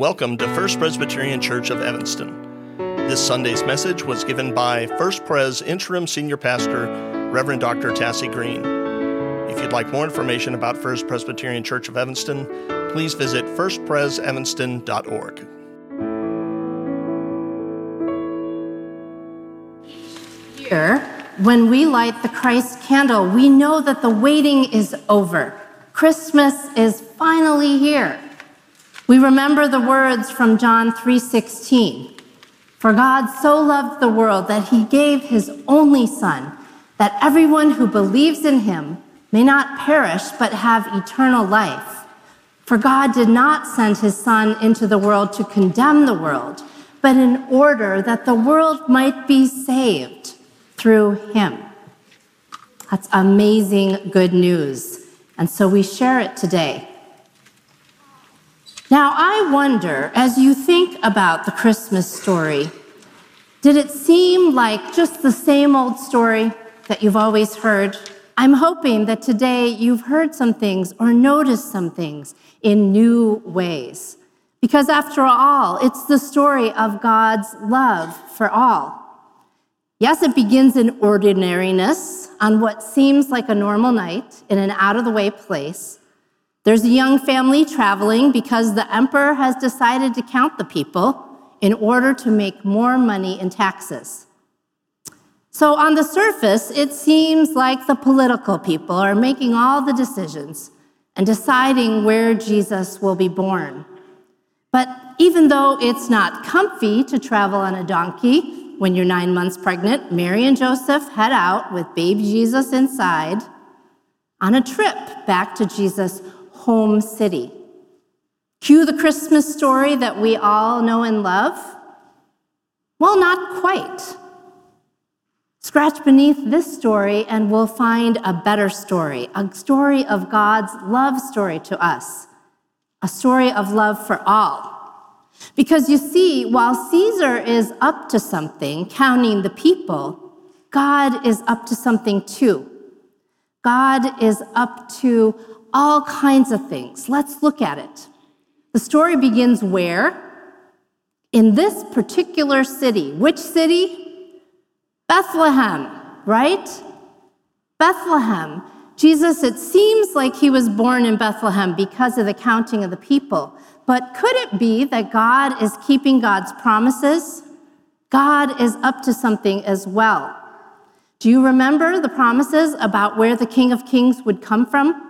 Welcome to First Presbyterian Church of Evanston. This Sunday's message was given by First Pres Interim Senior Pastor, Reverend Dr. Tassie Green. If you'd like more information about First Presbyterian Church of Evanston, please visit firstpresevanston.org. Here, when we light the Christ candle, we know that the waiting is over. Christmas is finally here. We remember the words from John 3:16. For God so loved the world that he gave his only son that everyone who believes in him may not perish but have eternal life. For God did not send his son into the world to condemn the world, but in order that the world might be saved through him. That's amazing good news. And so we share it today. Now, I wonder, as you think about the Christmas story, did it seem like just the same old story that you've always heard? I'm hoping that today you've heard some things or noticed some things in new ways. Because after all, it's the story of God's love for all. Yes, it begins in ordinariness on what seems like a normal night in an out of the way place. There's a young family traveling because the emperor has decided to count the people in order to make more money in taxes. So, on the surface, it seems like the political people are making all the decisions and deciding where Jesus will be born. But even though it's not comfy to travel on a donkey when you're nine months pregnant, Mary and Joseph head out with baby Jesus inside on a trip back to Jesus' home city. Cue the Christmas story that we all know and love? Well, not quite. Scratch beneath this story and we'll find a better story, a story of God's love story to us, a story of love for all. Because you see, while Caesar is up to something, counting the people, God is up to something too. God is up to all kinds of things. Let's look at it. The story begins where? In this particular city. Which city? Bethlehem, right? Bethlehem. Jesus, it seems like he was born in Bethlehem because of the counting of the people. But could it be that God is keeping God's promises? God is up to something as well. Do you remember the promises about where the King of Kings would come from?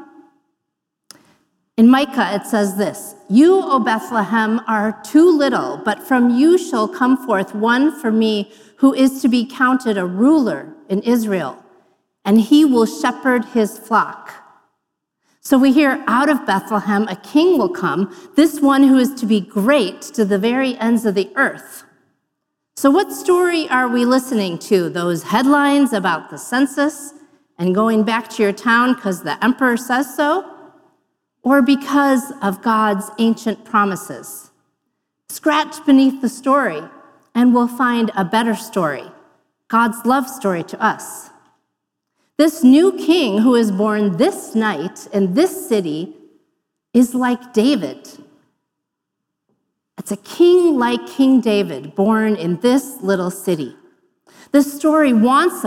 In Micah, it says this You, O Bethlehem, are too little, but from you shall come forth one for me who is to be counted a ruler in Israel, and he will shepherd his flock. So we hear out of Bethlehem a king will come, this one who is to be great to the very ends of the earth. So, what story are we listening to? Those headlines about the census and going back to your town because the emperor says so? Or because of God's ancient promises. Scratch beneath the story, and we'll find a better story God's love story to us. This new king who is born this night in this city is like David. It's a king like King David born in this little city. This story wants